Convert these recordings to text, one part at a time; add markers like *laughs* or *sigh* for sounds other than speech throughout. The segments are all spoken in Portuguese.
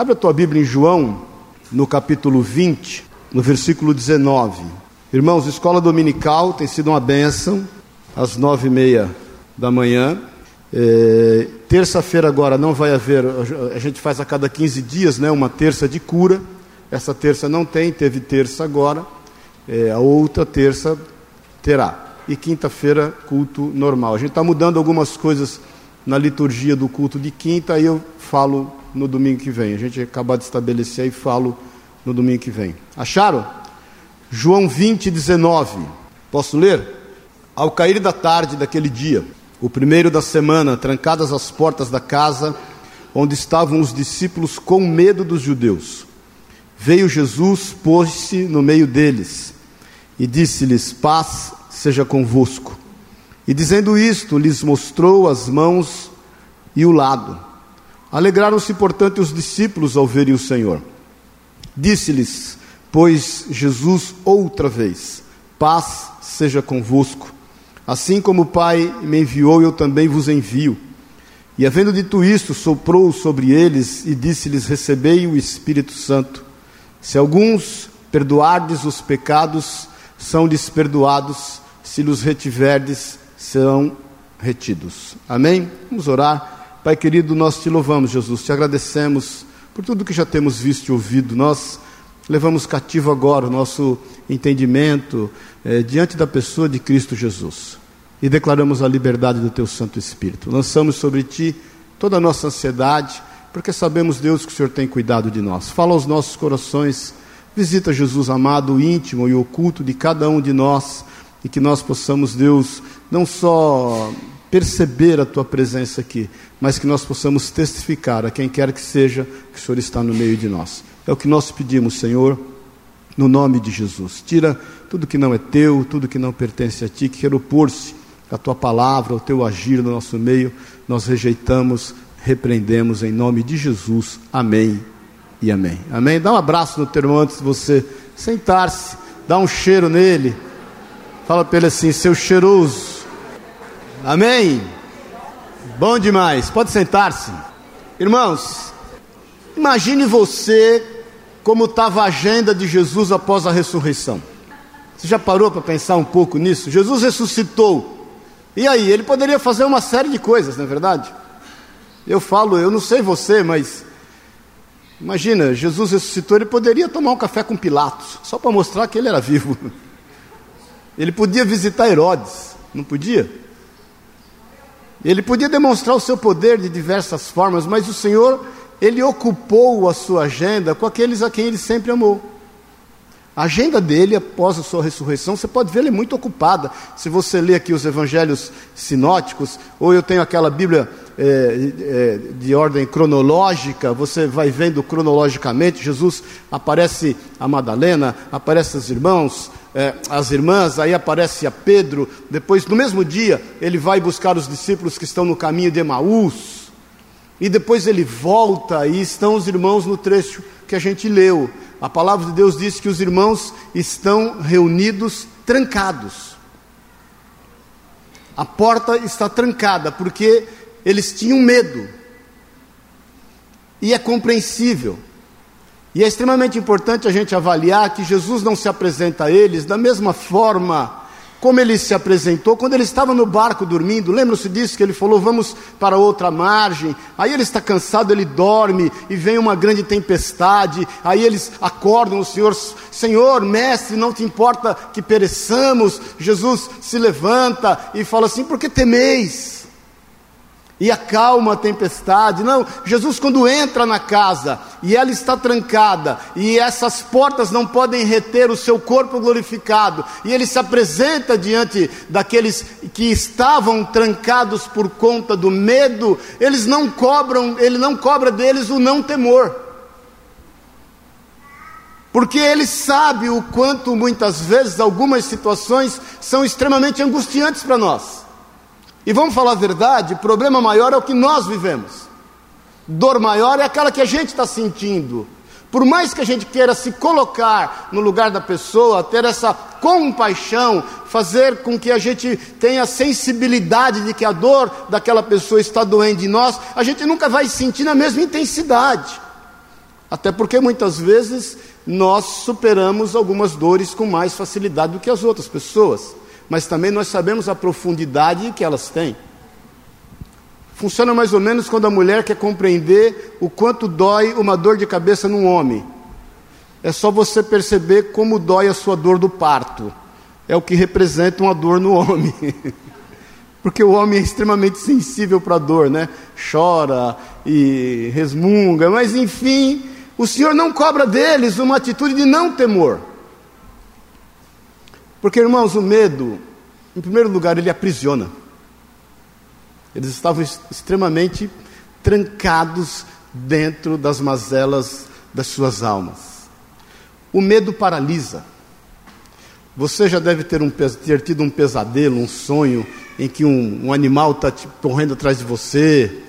Abre a tua Bíblia em João, no capítulo 20, no versículo 19. Irmãos, escola dominical tem sido uma bênção, às nove e meia da manhã. É, Terça-feira agora não vai haver, a gente faz a cada 15 dias né, uma terça de cura. Essa terça não tem, teve terça agora. É, a outra terça terá. E quinta-feira, culto normal. A gente está mudando algumas coisas na liturgia do culto de quinta, aí eu falo no domingo que vem. A gente acabar de estabelecer e falo no domingo que vem. Acharam? João 20, 19. Posso ler? Ao cair da tarde daquele dia, o primeiro da semana, trancadas as portas da casa onde estavam os discípulos com medo dos judeus, veio Jesus, pôs-se no meio deles e disse-lhes: Paz seja convosco. E dizendo isto, lhes mostrou as mãos e o lado. Alegraram-se, portanto, os discípulos ao verem o Senhor. Disse-lhes, pois Jesus outra vez: Paz seja convosco. Assim como o Pai me enviou, eu também vos envio. E havendo dito isto, soprou sobre eles e disse-lhes: Recebei o Espírito Santo. Se alguns perdoardes os pecados, são-lhes perdoados, se los retiverdes, serão retidos. Amém? Vamos orar. Pai querido, nós te louvamos, Jesus, te agradecemos por tudo que já temos visto e ouvido. Nós levamos cativo agora o nosso entendimento eh, diante da pessoa de Cristo Jesus e declaramos a liberdade do teu Santo Espírito. Lançamos sobre ti toda a nossa ansiedade, porque sabemos, Deus, que o Senhor tem cuidado de nós. Fala aos nossos corações, visita Jesus amado, o íntimo e oculto de cada um de nós e que nós possamos, Deus, não só perceber a tua presença aqui, mas que nós possamos testificar a quem quer que seja que o Senhor está no meio de nós. É o que nós pedimos, Senhor, no nome de Jesus. Tira tudo que não é teu, tudo que não pertence a ti, que quer opor-se à tua palavra, ao teu agir no nosso meio, nós rejeitamos, repreendemos em nome de Jesus. Amém e amém. Amém. Dá um abraço no teu irmão antes de você sentar-se, dá um cheiro nele. Fala para ele assim, seu cheiroso. Amém? Bom demais. Pode sentar-se. Irmãos, imagine você como estava a agenda de Jesus após a ressurreição. Você já parou para pensar um pouco nisso? Jesus ressuscitou. E aí, ele poderia fazer uma série de coisas, não é verdade? Eu falo, eu não sei você, mas imagina, Jesus ressuscitou, ele poderia tomar um café com Pilatos, só para mostrar que ele era vivo. *laughs* Ele podia visitar Herodes, não podia? Ele podia demonstrar o seu poder de diversas formas, mas o Senhor, ele ocupou a sua agenda com aqueles a quem ele sempre amou. A agenda dele, após a sua ressurreição, você pode ver, ela é muito ocupada. Se você lê aqui os evangelhos sinóticos, ou eu tenho aquela Bíblia é, é, de ordem cronológica, você vai vendo cronologicamente, Jesus aparece a Madalena, aparece os irmãos, é, as irmãs, aí aparece a Pedro, depois no mesmo dia ele vai buscar os discípulos que estão no caminho de Emaús, e depois ele volta e estão os irmãos no trecho que a gente leu. A palavra de Deus diz que os irmãos estão reunidos trancados. A porta está trancada porque eles tinham medo. E é compreensível. E é extremamente importante a gente avaliar que Jesus não se apresenta a eles da mesma forma como ele se apresentou quando ele estava no barco dormindo. Lembra-se disso que ele falou: Vamos para outra margem. Aí ele está cansado, ele dorme e vem uma grande tempestade. Aí eles acordam o Senhor: Senhor, mestre, não te importa que pereçamos. Jesus se levanta e fala assim: Por que temeis? E acalma a tempestade. Não, Jesus, quando entra na casa e ela está trancada, e essas portas não podem reter o seu corpo glorificado, e ele se apresenta diante daqueles que estavam trancados por conta do medo, eles não cobram, ele não cobra deles o não temor. Porque ele sabe o quanto muitas vezes algumas situações são extremamente angustiantes para nós. E vamos falar a verdade: o problema maior é o que nós vivemos. Dor maior é aquela que a gente está sentindo. Por mais que a gente queira se colocar no lugar da pessoa, ter essa compaixão, fazer com que a gente tenha sensibilidade de que a dor daquela pessoa está doendo em nós, a gente nunca vai sentir na mesma intensidade. Até porque muitas vezes nós superamos algumas dores com mais facilidade do que as outras pessoas, mas também nós sabemos a profundidade que elas têm. Funciona mais ou menos quando a mulher quer compreender o quanto dói uma dor de cabeça num homem. É só você perceber como dói a sua dor do parto. É o que representa uma dor no homem. *laughs* Porque o homem é extremamente sensível para a dor, né? Chora e resmunga, mas enfim, o Senhor não cobra deles uma atitude de não temor. Porque, irmãos, o medo, em primeiro lugar, ele aprisiona. Eles estavam extremamente trancados dentro das mazelas das suas almas. O medo paralisa. Você já deve ter, um, ter tido um pesadelo, um sonho em que um, um animal está correndo atrás de você,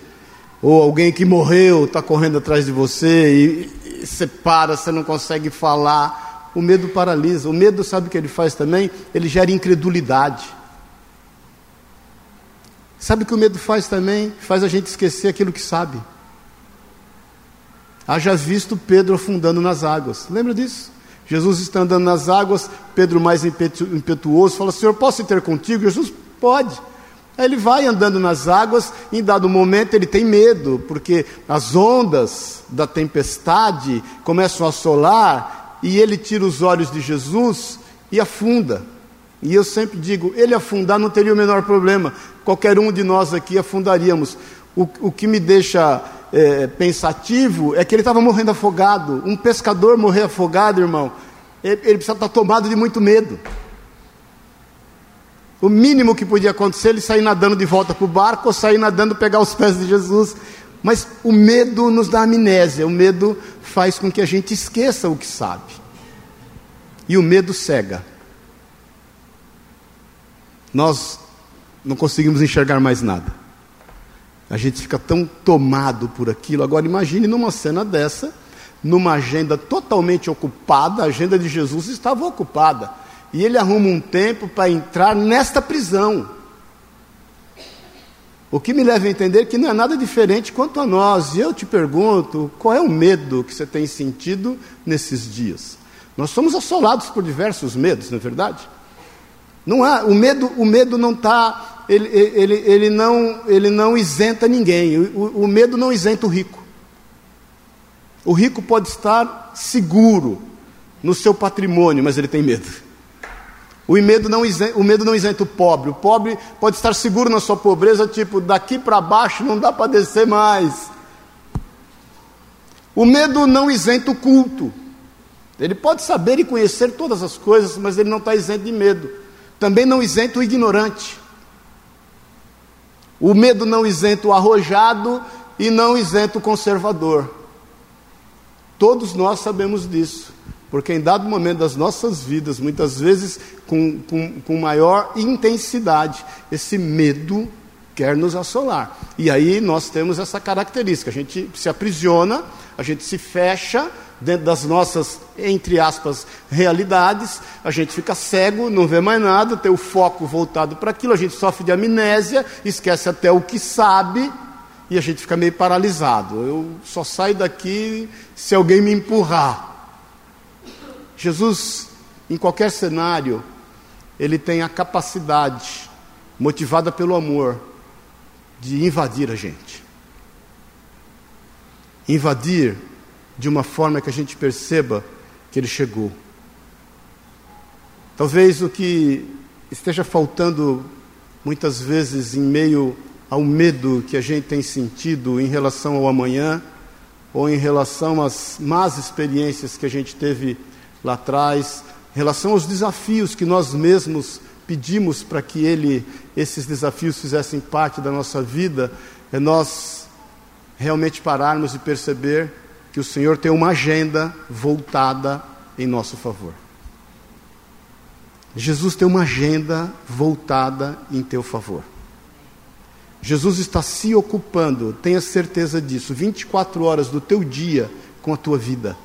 ou alguém que morreu está correndo atrás de você e, e você para, você não consegue falar. O medo paralisa. O medo, sabe o que ele faz também? Ele gera incredulidade. Sabe o que o medo faz também? Faz a gente esquecer aquilo que sabe. Haja visto Pedro afundando nas águas. Lembra disso? Jesus está andando nas águas, Pedro, mais impetuoso, fala: Senhor, posso ir contigo? Jesus, pode. Aí ele vai andando nas águas, e em dado momento ele tem medo, porque as ondas da tempestade começam a assolar, e ele tira os olhos de Jesus e afunda. E eu sempre digo: ele afundar não teria o menor problema, qualquer um de nós aqui afundaríamos. O, o que me deixa é, pensativo é que ele estava morrendo afogado. Um pescador morrer afogado, irmão, ele, ele precisa estar tomado de muito medo. O mínimo que podia acontecer, ele sair nadando de volta para o barco ou sair nadando pegar os pés de Jesus. Mas o medo nos dá amnésia, o medo faz com que a gente esqueça o que sabe. E o medo cega. Nós não conseguimos enxergar mais nada. A gente fica tão tomado por aquilo. Agora imagine numa cena dessa, numa agenda totalmente ocupada, a agenda de Jesus estava ocupada. E ele arruma um tempo para entrar nesta prisão. O que me leva a entender que não é nada diferente quanto a nós. E eu te pergunto, qual é o medo que você tem sentido nesses dias? Nós somos assolados por diversos medos, não é verdade? Não há, o medo, o medo não está, ele, ele, ele, não, ele não isenta ninguém. O, o medo não isenta o rico. O rico pode estar seguro no seu patrimônio, mas ele tem medo. O medo não isenta, o medo não isenta o pobre. O pobre pode estar seguro na sua pobreza, tipo, daqui para baixo não dá para descer mais. O medo não isenta o culto. Ele pode saber e conhecer todas as coisas, mas ele não está isento de medo. Também não isenta o ignorante. O medo não isenta o arrojado e não isenta o conservador. Todos nós sabemos disso, porque em dado momento das nossas vidas, muitas vezes com, com, com maior intensidade, esse medo quer nos assolar. E aí nós temos essa característica: a gente se aprisiona, a gente se fecha dentro das nossas, entre aspas, realidades, a gente fica cego, não vê mais nada, tem o foco voltado para aquilo, a gente sofre de amnésia, esquece até o que sabe e a gente fica meio paralisado. Eu só saio daqui se alguém me empurrar. Jesus, em qualquer cenário, ele tem a capacidade, motivada pelo amor, de invadir a gente. Invadir de uma forma que a gente perceba que ele chegou. Talvez o que esteja faltando muitas vezes em meio ao medo que a gente tem sentido em relação ao amanhã, ou em relação às más experiências que a gente teve lá atrás, em relação aos desafios que nós mesmos pedimos para que ele, esses desafios fizessem parte da nossa vida, é nós realmente pararmos e perceber que o Senhor tem uma agenda voltada em nosso favor. Jesus tem uma agenda voltada em teu favor. Jesus está se ocupando, tenha certeza disso, 24 horas do teu dia com a tua vida,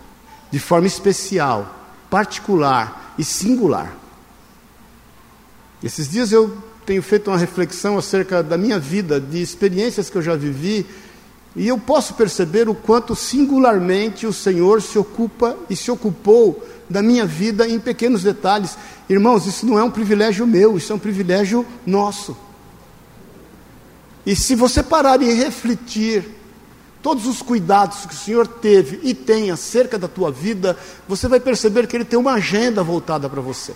de forma especial, particular e singular. Esses dias eu tenho feito uma reflexão acerca da minha vida, de experiências que eu já vivi E eu posso perceber o quanto singularmente o Senhor se ocupa e se ocupou da minha vida em pequenos detalhes. Irmãos, isso não é um privilégio meu, isso é um privilégio nosso. E se você parar e refletir todos os cuidados que o Senhor teve e tem acerca da tua vida, você vai perceber que Ele tem uma agenda voltada para você.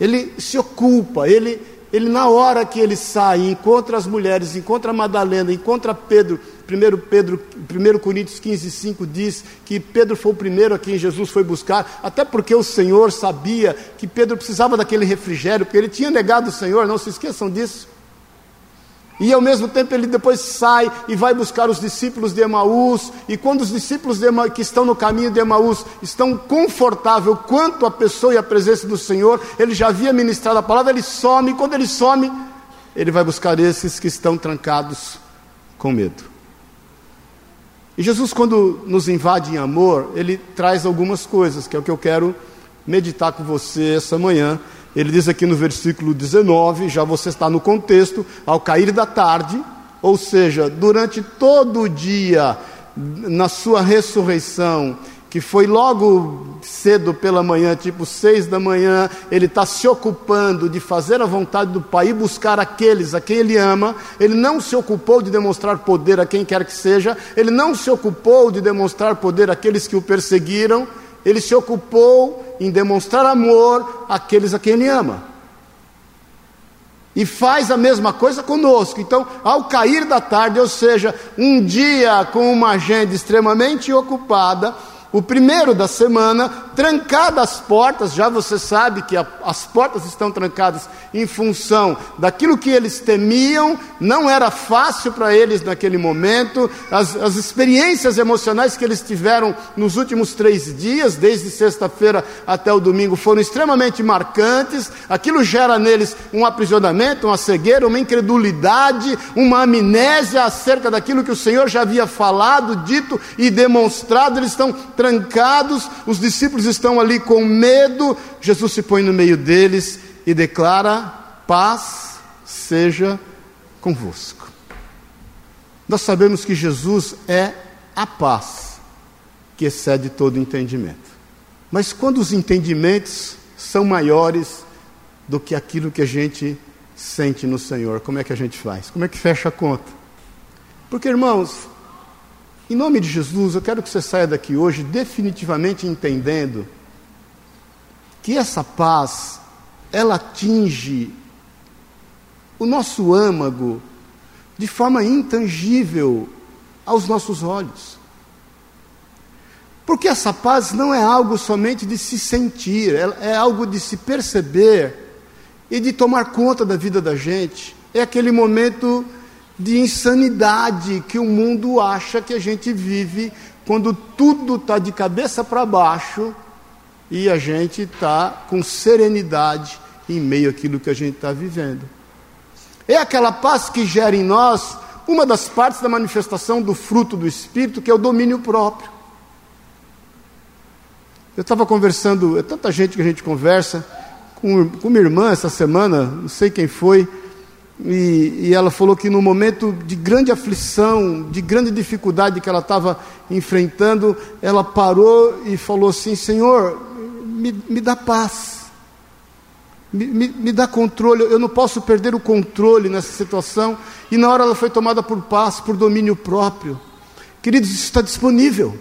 Ele se ocupa, ele, ele na hora que ele sai, encontra as mulheres, encontra Madalena, encontra Pedro, 1 Pedro, 1 Coríntios 15, 5 diz que Pedro foi o primeiro a quem Jesus foi buscar, até porque o Senhor sabia que Pedro precisava daquele refrigério, porque ele tinha negado o Senhor, não se esqueçam disso. E ao mesmo tempo ele depois sai e vai buscar os discípulos de Emaús. E quando os discípulos que estão no caminho de Emaús estão confortável quanto a pessoa e a presença do Senhor, ele já havia ministrado a palavra, ele some. E quando ele some, ele vai buscar esses que estão trancados com medo. E Jesus, quando nos invade em amor, ele traz algumas coisas, que é o que eu quero meditar com você essa manhã. Ele diz aqui no versículo 19, já você está no contexto, ao cair da tarde, ou seja, durante todo o dia, na sua ressurreição, que foi logo cedo pela manhã, tipo seis da manhã, ele está se ocupando de fazer a vontade do Pai e buscar aqueles a quem ele ama. Ele não se ocupou de demonstrar poder a quem quer que seja, ele não se ocupou de demonstrar poder àqueles que o perseguiram, ele se ocupou em demonstrar amor àqueles a quem ele ama. E faz a mesma coisa conosco. Então, ao cair da tarde, ou seja, um dia com uma agenda extremamente ocupada, o primeiro da semana, trancadas as portas, já você sabe que a, as portas estão trancadas em função daquilo que eles temiam, não era fácil para eles naquele momento, as, as experiências emocionais que eles tiveram nos últimos três dias, desde sexta-feira até o domingo, foram extremamente marcantes, aquilo gera neles um aprisionamento, uma cegueira, uma incredulidade, uma amnésia acerca daquilo que o Senhor já havia falado, dito e demonstrado, eles estão trancados, os discípulos estão ali com medo. Jesus se põe no meio deles e declara: paz seja convosco. Nós sabemos que Jesus é a paz que excede todo entendimento. Mas quando os entendimentos são maiores do que aquilo que a gente sente no Senhor, como é que a gente faz? Como é que fecha a conta? Porque, irmãos, em nome de Jesus, eu quero que você saia daqui hoje definitivamente entendendo que essa paz, ela atinge o nosso âmago de forma intangível aos nossos olhos. Porque essa paz não é algo somente de se sentir, é algo de se perceber e de tomar conta da vida da gente. É aquele momento de insanidade que o mundo acha que a gente vive quando tudo está de cabeça para baixo e a gente está com serenidade em meio àquilo que a gente está vivendo. É aquela paz que gera em nós uma das partes da manifestação do fruto do Espírito, que é o domínio próprio. Eu estava conversando, é tanta gente que a gente conversa, com, com minha irmã essa semana, não sei quem foi, e, e, ela falou que no momento de grande aflição, de grande dificuldade que ela estava enfrentando, ela parou e falou assim: Senhor, me, me dá paz, me, me, me, dá controle, eu não posso perder o controle nessa situação. E na hora ela foi tomada por paz, por domínio próprio. Queridos, isso está disponível.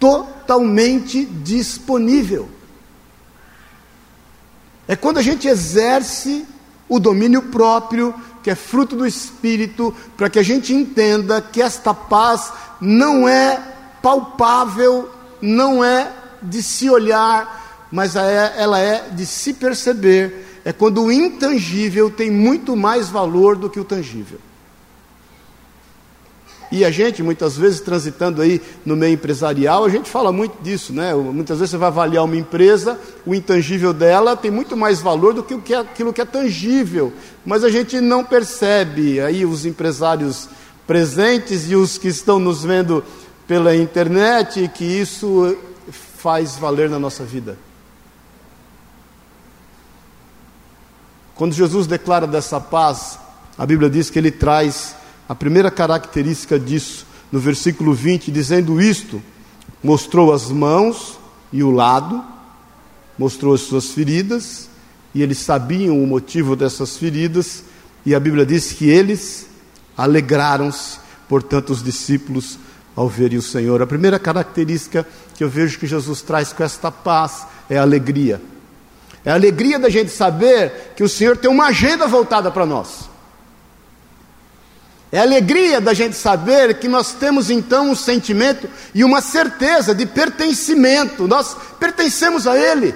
Totalmente disponível. É quando a gente exerce o domínio próprio, que é fruto do Espírito, para que a gente entenda que esta paz não é palpável, não é de se olhar, mas é, ela é de se perceber. É quando o intangível tem muito mais valor do que o tangível. E a gente, muitas vezes, transitando aí no meio empresarial, a gente fala muito disso, né? Muitas vezes você vai avaliar uma empresa, o intangível dela tem muito mais valor do que é, aquilo que é tangível. Mas a gente não percebe aí os empresários presentes e os que estão nos vendo pela internet que isso faz valer na nossa vida. Quando Jesus declara dessa paz a Bíblia diz que ele traz a primeira característica disso, no versículo 20, dizendo isto: mostrou as mãos e o lado, mostrou as suas feridas, e eles sabiam o motivo dessas feridas, e a Bíblia diz que eles alegraram-se, portanto, os discípulos ao verem o Senhor. A primeira característica que eu vejo que Jesus traz com esta paz é a alegria. É a alegria da gente saber que o Senhor tem uma agenda voltada para nós. É a alegria da gente saber que nós temos então um sentimento e uma certeza de pertencimento. Nós pertencemos a Ele.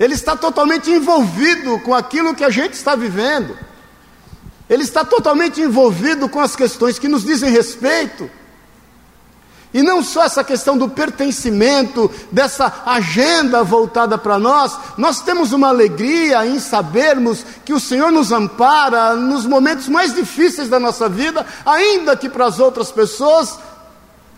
Ele está totalmente envolvido com aquilo que a gente está vivendo. Ele está totalmente envolvido com as questões que nos dizem respeito. E não só essa questão do pertencimento, dessa agenda voltada para nós, nós temos uma alegria em sabermos que o Senhor nos ampara nos momentos mais difíceis da nossa vida, ainda que para as outras pessoas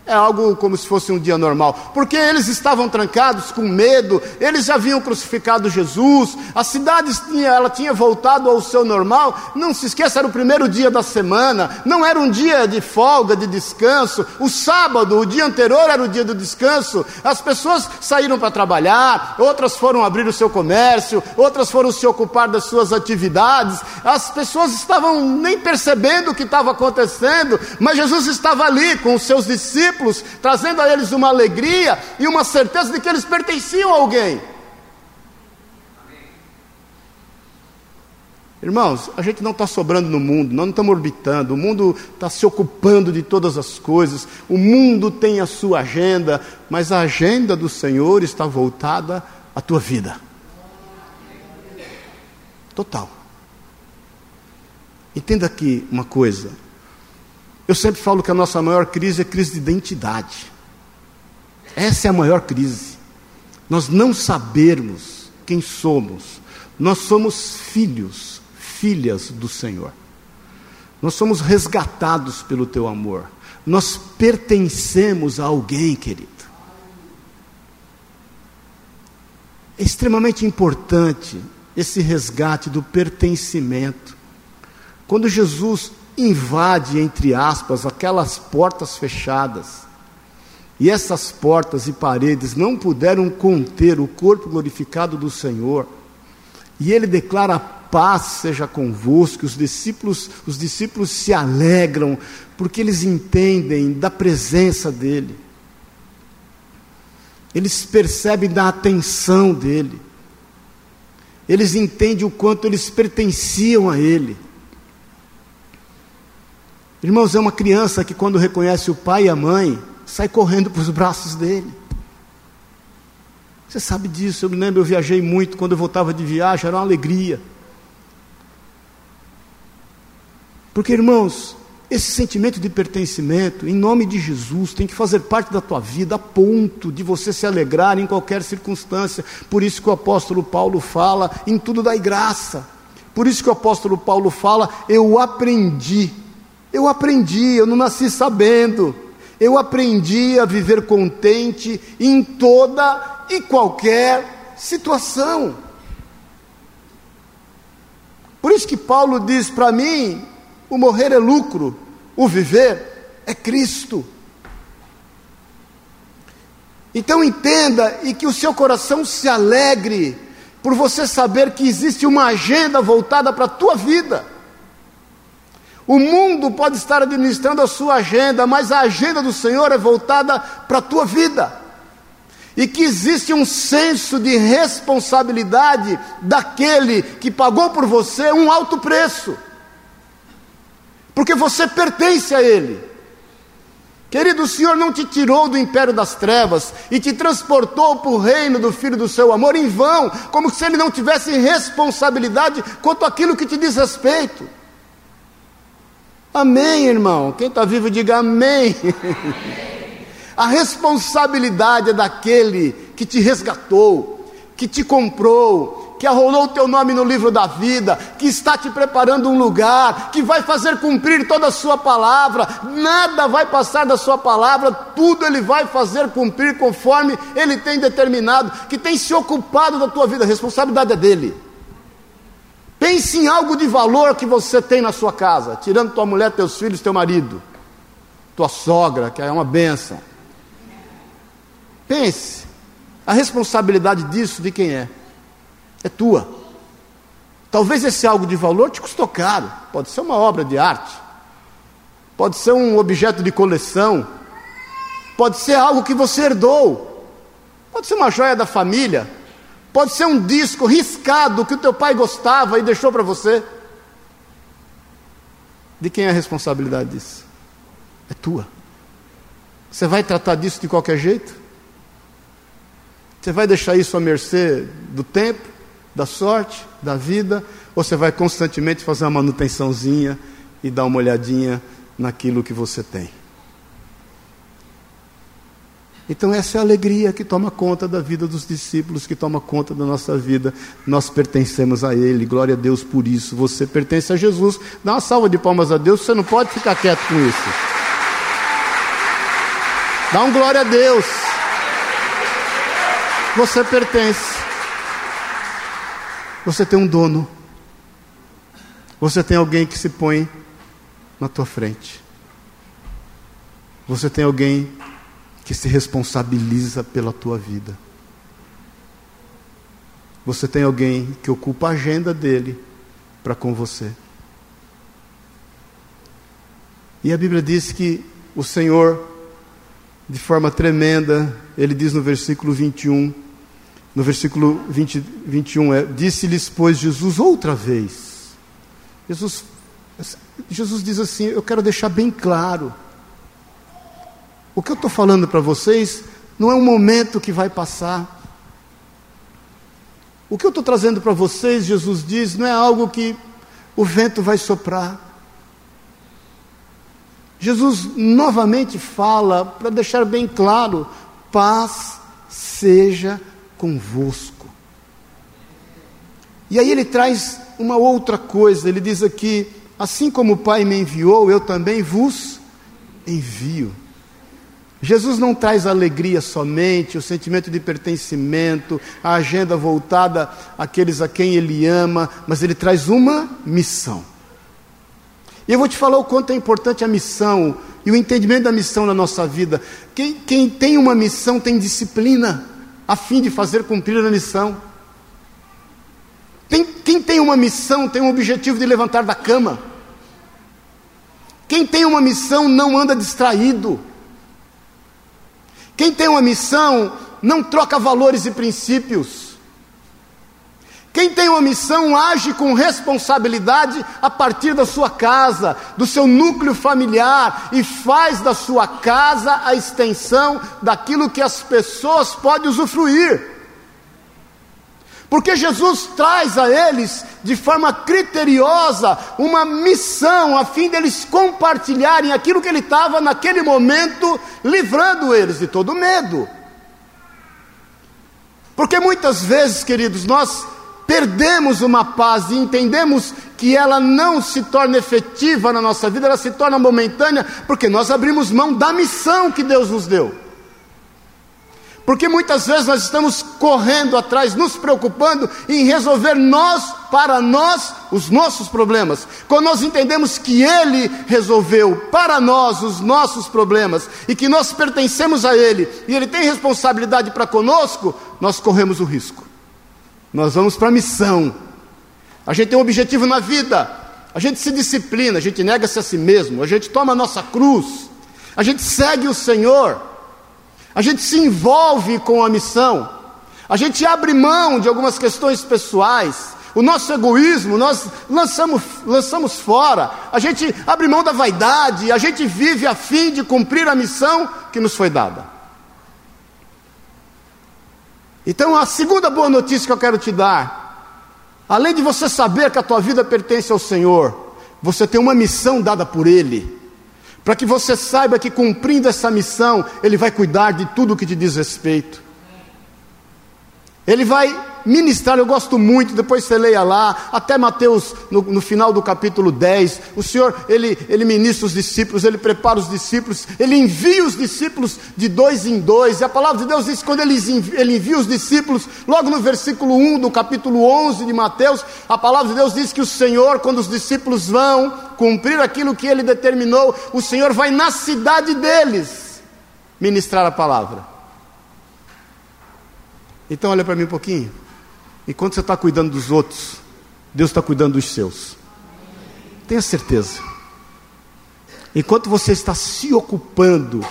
é algo como se fosse um dia normal, porque eles estavam trancados com medo, eles já haviam crucificado Jesus, a cidade tinha, ela tinha voltado ao seu normal. Não se esqueça, era o primeiro dia da semana, não era um dia de folga, de descanso. O sábado, o dia anterior, era o dia do descanso. As pessoas saíram para trabalhar, outras foram abrir o seu comércio, outras foram se ocupar das suas atividades. As pessoas estavam nem percebendo o que estava acontecendo, mas Jesus estava ali com os seus discípulos discípulos, trazendo a eles uma alegria e uma certeza de que eles pertenciam a alguém. Irmãos, a gente não está sobrando no mundo, nós não estamos orbitando, o mundo está se ocupando de todas as coisas, o mundo tem a sua agenda, mas a agenda do Senhor está voltada à tua vida. Total. Entenda aqui uma coisa: eu sempre falo que a nossa maior crise é crise de identidade. Essa é a maior crise. Nós não sabermos quem somos. Nós somos filhos, filhas do Senhor. Nós somos resgatados pelo teu amor. Nós pertencemos a alguém, querido. É extremamente importante esse resgate do pertencimento. Quando Jesus invade, entre aspas, aquelas portas fechadas. E essas portas e paredes não puderam conter o corpo glorificado do Senhor. E ele declara: paz seja convosco. Os discípulos, os discípulos se alegram porque eles entendem da presença dele. Eles percebem da atenção dele. Eles entendem o quanto eles pertenciam a ele. Irmãos, é uma criança que quando reconhece o pai e a mãe, sai correndo para os braços dele. Você sabe disso, eu me lembro, eu viajei muito, quando eu voltava de viagem, era uma alegria. Porque, irmãos, esse sentimento de pertencimento, em nome de Jesus, tem que fazer parte da tua vida a ponto de você se alegrar em qualquer circunstância. Por isso que o apóstolo Paulo fala: em tudo dai graça. Por isso que o apóstolo Paulo fala: eu aprendi eu aprendi, eu não nasci sabendo. Eu aprendi a viver contente em toda e qualquer situação. Por isso que Paulo diz para mim: o morrer é lucro, o viver é Cristo. Então entenda e que o seu coração se alegre por você saber que existe uma agenda voltada para a tua vida. O mundo pode estar administrando a sua agenda, mas a agenda do Senhor é voltada para a tua vida. E que existe um senso de responsabilidade daquele que pagou por você um alto preço, porque você pertence a Ele. Querido, o Senhor não te tirou do império das trevas e te transportou para o reino do Filho do seu amor em vão, como se Ele não tivesse responsabilidade quanto aquilo que te diz respeito. Amém, irmão. Quem está vivo, diga amém. *laughs* A responsabilidade é daquele que te resgatou, que te comprou, que arrolou o teu nome no livro da vida, que está te preparando um lugar, que vai fazer cumprir toda a sua palavra, nada vai passar da sua palavra, tudo ele vai fazer cumprir conforme ele tem determinado, que tem se ocupado da tua vida, a responsabilidade é dele. Pense em algo de valor que você tem na sua casa, tirando tua mulher, teus filhos, teu marido, tua sogra, que é uma benção. Pense, a responsabilidade disso de quem é? É tua. Talvez esse algo de valor te custou caro, pode ser uma obra de arte, pode ser um objeto de coleção, pode ser algo que você herdou, pode ser uma joia da família, pode ser um disco riscado que o teu pai gostava e deixou para você. De quem é a responsabilidade disso? É tua. Você vai tratar disso de qualquer jeito? Você vai deixar isso à mercê do tempo, da sorte, da vida, ou você vai constantemente fazer uma manutençãozinha e dar uma olhadinha naquilo que você tem? Então, essa é a alegria que toma conta da vida dos discípulos, que toma conta da nossa vida. Nós pertencemos a Ele, glória a Deus por isso. Você pertence a Jesus. Dá uma salva de palmas a Deus, você não pode ficar quieto com isso. Dá um glória a Deus. Você pertence. Você tem um dono. Você tem alguém que se põe na tua frente. Você tem alguém que se responsabiliza pela tua vida. Você tem alguém que ocupa a agenda dele para com você. E a Bíblia diz que o Senhor, de forma tremenda, ele diz no versículo 21, no versículo 20, 21, é, disse-lhes, pois, Jesus outra vez. Jesus, Jesus diz assim: Eu quero deixar bem claro o que eu estou falando para vocês não é um momento que vai passar. O que eu estou trazendo para vocês, Jesus diz, não é algo que o vento vai soprar. Jesus novamente fala, para deixar bem claro: paz seja convosco. E aí ele traz uma outra coisa, ele diz aqui: assim como o Pai me enviou, eu também vos envio. Jesus não traz alegria somente, o sentimento de pertencimento, a agenda voltada àqueles a quem Ele ama, mas Ele traz uma missão. E eu vou te falar o quanto é importante a missão e o entendimento da missão na nossa vida. Quem, quem tem uma missão tem disciplina a fim de fazer cumprir a missão. Tem, quem tem uma missão tem um objetivo de levantar da cama. Quem tem uma missão não anda distraído. Quem tem uma missão não troca valores e princípios. Quem tem uma missão age com responsabilidade a partir da sua casa, do seu núcleo familiar e faz da sua casa a extensão daquilo que as pessoas podem usufruir. Porque Jesus traz a eles, de forma criteriosa, uma missão, a fim deles compartilharem aquilo que ele estava naquele momento, livrando eles de todo medo. Porque muitas vezes, queridos, nós perdemos uma paz e entendemos que ela não se torna efetiva na nossa vida, ela se torna momentânea, porque nós abrimos mão da missão que Deus nos deu. Porque muitas vezes nós estamos correndo atrás, nos preocupando em resolver nós, para nós, os nossos problemas. Quando nós entendemos que Ele resolveu para nós os nossos problemas e que nós pertencemos a Ele e Ele tem responsabilidade para conosco, nós corremos o risco. Nós vamos para a missão. A gente tem um objetivo na vida. A gente se disciplina, a gente nega-se a si mesmo, a gente toma a nossa cruz, a gente segue o Senhor a gente se envolve com a missão, a gente abre mão de algumas questões pessoais, o nosso egoísmo nós lançamos, lançamos fora, a gente abre mão da vaidade, a gente vive a fim de cumprir a missão que nos foi dada. Então, a segunda boa notícia que eu quero te dar, além de você saber que a tua vida pertence ao Senhor, você tem uma missão dada por Ele para que você saiba que cumprindo essa missão, Ele vai cuidar de tudo que te diz respeito. Ele vai ministrar, eu gosto muito, depois você leia lá, até Mateus, no, no, final do capítulo 10, o Senhor, ele, ele ministra os discípulos, ele prepara os discípulos, ele envia os discípulos de dois em dois, e a palavra de Deus diz que quando ele, ele envia os discípulos, logo no versículo 1 do capítulo 11 de Mateus, a palavra de Deus diz que o Senhor, quando os discípulos vão cumprir aquilo que ele determinou, o Senhor vai na cidade deles ministrar a palavra. Então, olha para mim um pouquinho. Enquanto você está cuidando dos outros, Deus está cuidando dos seus. Tenha certeza. Enquanto você está se ocupando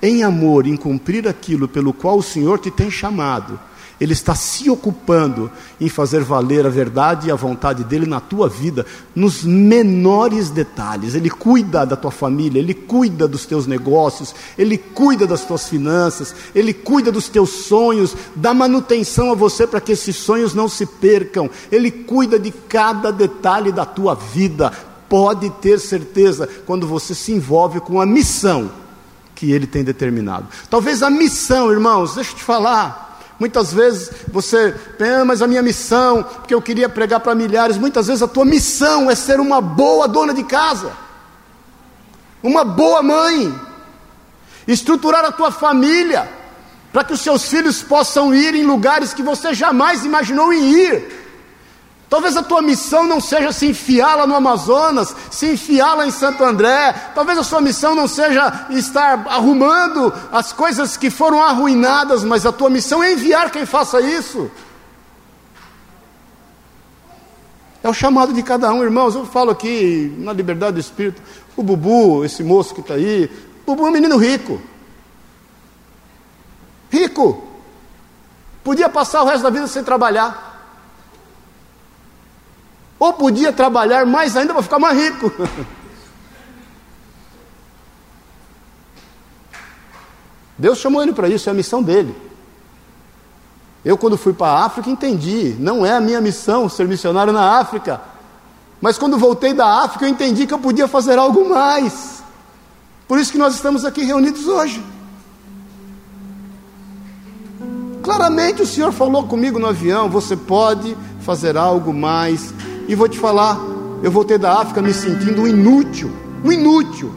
em amor, em cumprir aquilo pelo qual o Senhor te tem chamado, ele está se ocupando em fazer valer a verdade e a vontade dele na tua vida, nos menores detalhes. Ele cuida da tua família, ele cuida dos teus negócios, ele cuida das tuas finanças, ele cuida dos teus sonhos, dá manutenção a você para que esses sonhos não se percam. Ele cuida de cada detalhe da tua vida. Pode ter certeza quando você se envolve com a missão que ele tem determinado. Talvez a missão, irmãos, deixa eu te falar. Muitas vezes você pensa, ah, mas a minha missão, porque eu queria pregar para milhares, muitas vezes a tua missão é ser uma boa dona de casa, uma boa mãe, estruturar a tua família, para que os seus filhos possam ir em lugares que você jamais imaginou em ir. Talvez a tua missão não seja se enfiar lá no Amazonas, se enfiar lá em Santo André. Talvez a sua missão não seja estar arrumando as coisas que foram arruinadas, mas a tua missão é enviar quem faça isso. É o chamado de cada um, irmãos. Eu falo aqui na liberdade do espírito. O Bubu, esse moço que está aí, o Bubu é um menino rico. Rico. Podia passar o resto da vida sem trabalhar. Ou podia trabalhar mais ainda para ficar mais rico. *laughs* Deus chamou ele para isso, é a missão dele. Eu, quando fui para a África, entendi, não é a minha missão ser missionário na África. Mas quando voltei da África, eu entendi que eu podia fazer algo mais. Por isso que nós estamos aqui reunidos hoje. Claramente o Senhor falou comigo no avião: você pode fazer algo mais e vou te falar, eu voltei da África me sentindo um inútil, um inútil.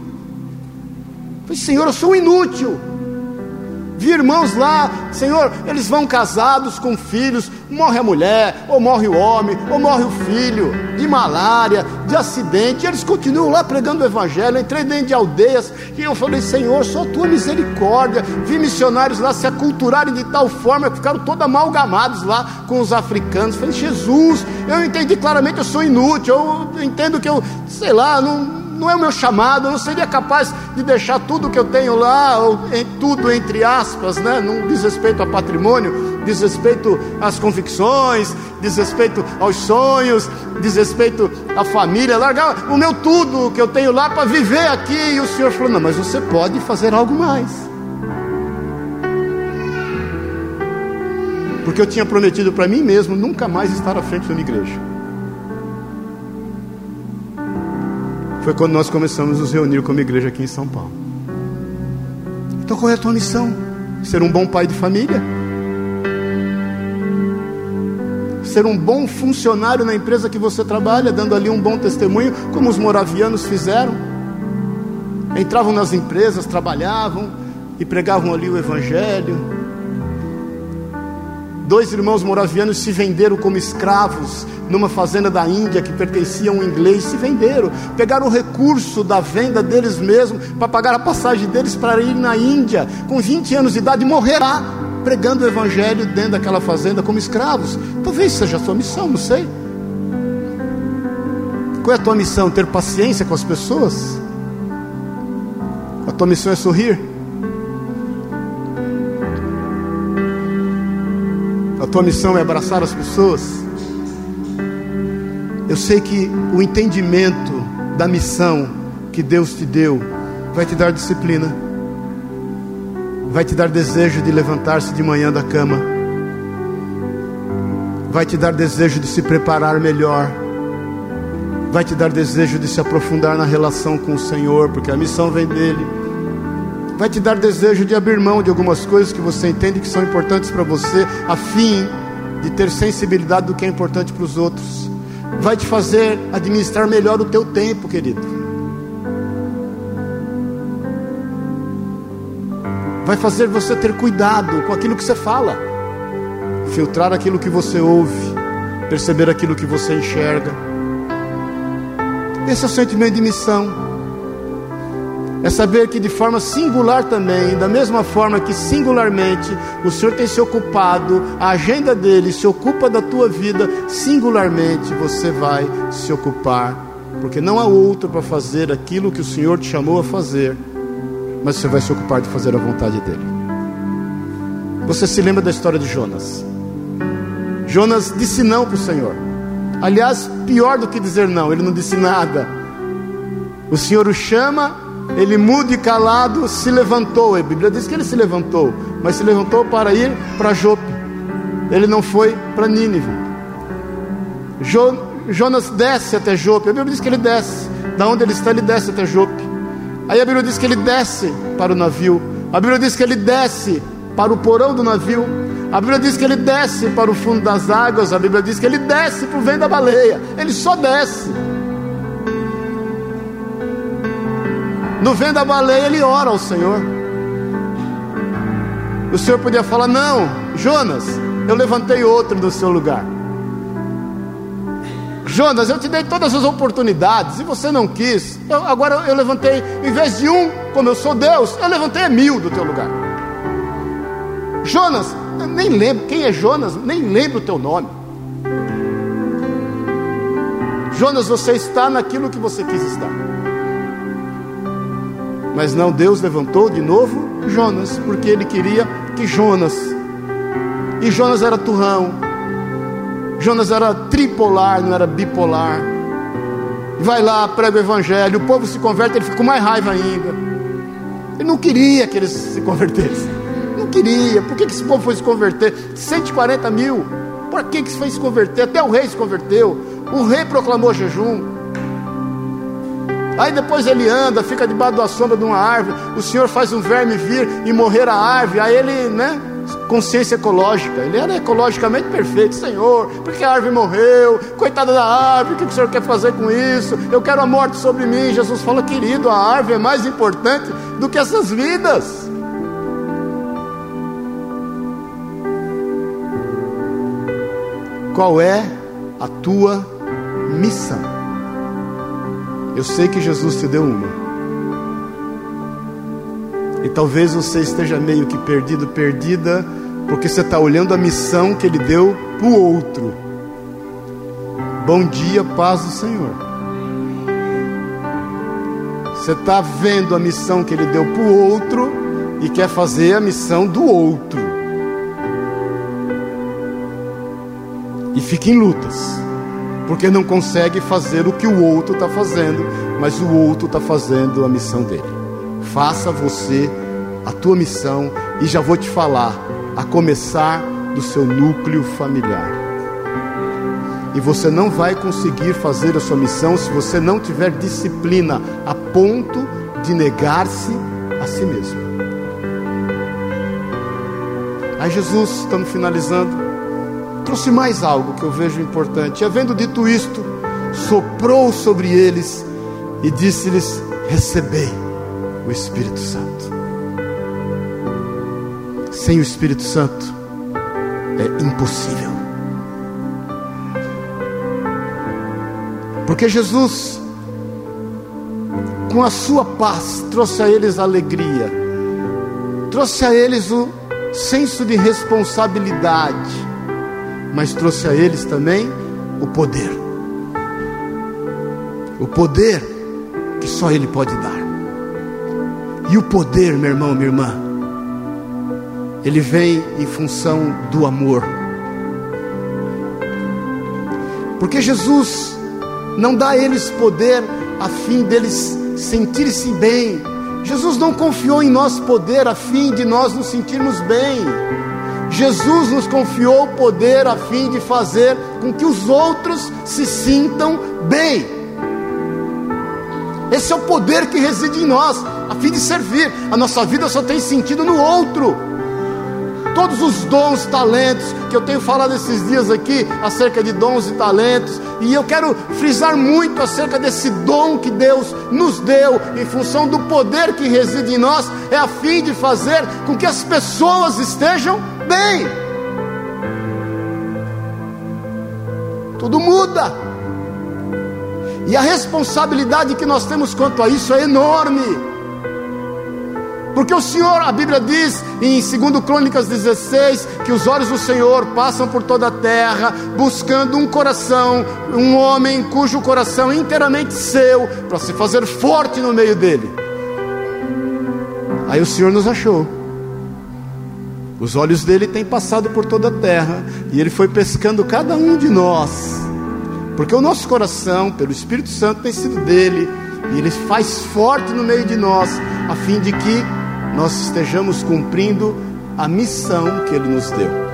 Falei, Senhor, eu sou um inútil. Vi irmãos lá, Senhor, eles vão casados com filhos, morre a mulher, ou morre o homem, ou morre o filho, de malária, de acidente, eles continuam lá pregando o Evangelho. entrei dentro de aldeias, e eu falei, Senhor, só tua misericórdia. Vi missionários lá se aculturarem de tal forma que ficaram todos amalgamados lá com os africanos. Falei, Jesus, eu entendi claramente, eu sou inútil, eu entendo que eu, sei lá, não não é o meu chamado, eu não seria capaz de deixar tudo que eu tenho lá, ou em, tudo entre aspas, né? não diz respeito a patrimônio, diz respeito às convicções, diz respeito aos sonhos, diz respeito à família, largar o meu tudo que eu tenho lá para viver aqui. E o Senhor falou: não, mas você pode fazer algo mais. Porque eu tinha prometido para mim mesmo nunca mais estar à frente de uma igreja. Foi quando nós começamos a nos reunir como igreja aqui em São Paulo. Então qual é a tua missão? Ser um bom pai de família? Ser um bom funcionário na empresa que você trabalha, dando ali um bom testemunho, como os moravianos fizeram? Entravam nas empresas, trabalhavam e pregavam ali o Evangelho Dois irmãos moravianos se venderam como escravos numa fazenda da Índia que pertencia a um inglês. Se venderam, pegaram o recurso da venda deles mesmos para pagar a passagem deles para ir na Índia. Com 20 anos de idade, morrerá pregando o Evangelho dentro daquela fazenda como escravos. Talvez seja a sua missão, não sei. Qual é a tua missão? Ter paciência com as pessoas? A tua missão é sorrir? Tua missão é abraçar as pessoas. Eu sei que o entendimento da missão que Deus te deu vai te dar disciplina, vai te dar desejo de levantar-se de manhã da cama, vai te dar desejo de se preparar melhor, vai te dar desejo de se aprofundar na relação com o Senhor, porque a missão vem dele vai te dar desejo de abrir mão de algumas coisas que você entende que são importantes para você, a fim de ter sensibilidade do que é importante para os outros. Vai te fazer administrar melhor o teu tempo, querido. Vai fazer você ter cuidado com aquilo que você fala, filtrar aquilo que você ouve, perceber aquilo que você enxerga. Esse é o sentimento de missão é saber que de forma singular também, da mesma forma que singularmente o Senhor tem se ocupado, a agenda dele se ocupa da tua vida, singularmente você vai se ocupar, porque não há outro para fazer aquilo que o Senhor te chamou a fazer, mas você vai se ocupar de fazer a vontade dele. Você se lembra da história de Jonas? Jonas disse não para o Senhor. Aliás, pior do que dizer não, ele não disse nada. O Senhor o chama ele mudo e calado se levantou. A Bíblia diz que ele se levantou, mas se levantou para ir para Jope. Ele não foi para Nínive. Jo, Jonas desce até Jope. A Bíblia diz que ele desce. Da onde ele está, ele desce até Jope. Aí a Bíblia diz que ele desce para o navio. A Bíblia diz que ele desce para o porão do navio. A Bíblia diz que ele desce para o fundo das águas. A Bíblia diz que ele desce para o vento da baleia. Ele só desce. No vento da baleia, ele ora ao Senhor. O Senhor podia falar: Não, Jonas, eu levantei outro no seu lugar. Jonas, eu te dei todas as oportunidades e você não quis. Eu, agora eu levantei, em vez de um, como eu sou Deus, eu levantei mil do teu lugar. Jonas, eu nem lembro quem é Jonas, nem lembro o teu nome. Jonas, você está naquilo que você quis estar. Mas não, Deus levantou de novo Jonas, porque ele queria que Jonas, e Jonas era turrão, Jonas era tripolar, não era bipolar. Vai lá, prega o evangelho, o povo se converte, ele fica com mais raiva ainda. Ele não queria que eles se convertessem. Não queria. Por que, que esse povo foi se converter? 140 mil. Por que, que se foi se converter? Até o rei se converteu. O rei proclamou jejum. Aí depois ele anda, fica debaixo da sombra de uma árvore. O Senhor faz um verme vir e morrer a árvore. Aí ele, né? Consciência ecológica. Ele era ecologicamente perfeito. Senhor, porque a árvore morreu? Coitada da árvore, o que o Senhor quer fazer com isso? Eu quero a morte sobre mim. Jesus fala, querido, a árvore é mais importante do que essas vidas. Qual é a tua missão? Eu sei que Jesus te deu uma. E talvez você esteja meio que perdido, perdida, porque você está olhando a missão que Ele deu para o outro. Bom dia, paz do Senhor. Você está vendo a missão que Ele deu para o outro e quer fazer a missão do outro. E fica em lutas porque não consegue fazer o que o outro está fazendo, mas o outro está fazendo a missão dele. Faça você a tua missão e já vou te falar, a começar do seu núcleo familiar. E você não vai conseguir fazer a sua missão se você não tiver disciplina a ponto de negar-se a si mesmo. Aí Jesus, estamos finalizando, trouxe mais algo que eu vejo importante. E havendo dito isto, soprou sobre eles e disse-lhes: Recebei o Espírito Santo. Sem o Espírito Santo é impossível. Porque Jesus, com a sua paz, trouxe a eles alegria, trouxe a eles o senso de responsabilidade, mas trouxe a eles também o poder. O poder que só Ele pode dar. E o poder, meu irmão, minha irmã, ele vem em função do amor. Porque Jesus não dá a eles poder a fim deles sentir-se bem. Jesus não confiou em nós poder a fim de nós nos sentirmos bem. Jesus nos confiou o poder a fim de fazer com que os outros se sintam bem. Esse é o poder que reside em nós, a fim de servir. A nossa vida só tem sentido no outro. todos os dons, talentos, que eu tenho falado esses dias aqui acerca de dons e talentos, e eu quero frisar muito acerca desse dom que Deus nos deu, em função do poder que reside em nós, é a fim de fazer com que as pessoas estejam bem. Tudo muda. E a responsabilidade que nós temos quanto a isso é enorme. Porque o Senhor, a Bíblia diz em 2 Crônicas 16, que os olhos do Senhor passam por toda a terra, buscando um coração, um homem cujo coração é inteiramente seu, para se fazer forte no meio dele. Aí o Senhor nos achou. Os olhos dele têm passado por toda a terra, e ele foi pescando cada um de nós. Porque o nosso coração, pelo Espírito Santo, tem sido dele, e ele faz forte no meio de nós, a fim de que nós estejamos cumprindo a missão que Ele nos deu.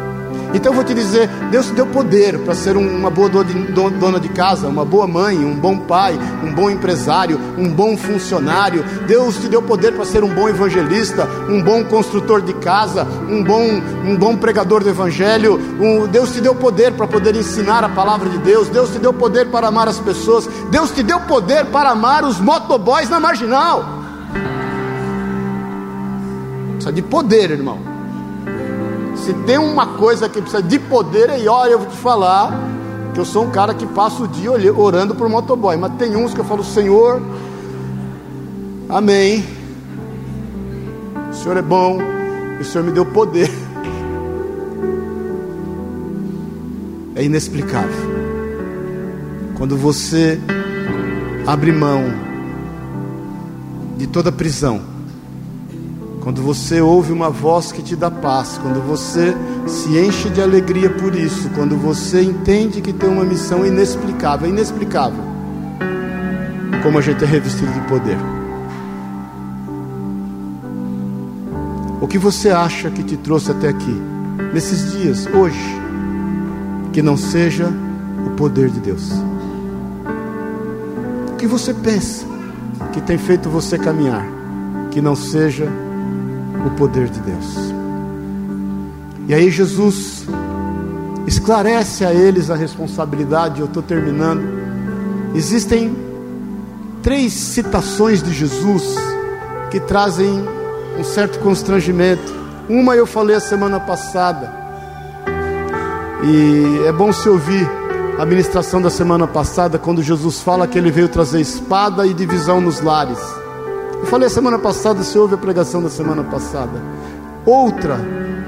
Então eu vou te dizer: Deus te deu poder para ser uma boa dona de casa, uma boa mãe, um bom pai, um bom empresário, um bom funcionário. Deus te deu poder para ser um bom evangelista, um bom construtor de casa, um bom, um bom pregador do evangelho. Deus te deu poder para poder ensinar a palavra de Deus. Deus te deu poder para amar as pessoas. Deus te deu poder para amar os motoboys na marginal. Precisa de poder, irmão. Se tem uma coisa que precisa de poder, aí olha, eu vou te falar que eu sou um cara que passa o dia orando por motoboy, mas tem uns que eu falo, Senhor, amém. O Senhor é bom, o Senhor me deu poder. *laughs* É inexplicável. Quando você abre mão de toda prisão, quando você ouve uma voz que te dá paz, quando você se enche de alegria por isso, quando você entende que tem uma missão inexplicável, inexplicável, como a gente é revestido de poder. O que você acha que te trouxe até aqui, nesses dias, hoje, que não seja o poder de Deus? O que você pensa que tem feito você caminhar, que não seja o poder de Deus. E aí Jesus esclarece a eles a responsabilidade, eu estou terminando. Existem três citações de Jesus que trazem um certo constrangimento. Uma eu falei a semana passada, e é bom se ouvir a ministração da semana passada, quando Jesus fala que ele veio trazer espada e divisão nos lares. Eu falei semana passada, você ouve a pregação da semana passada. Outra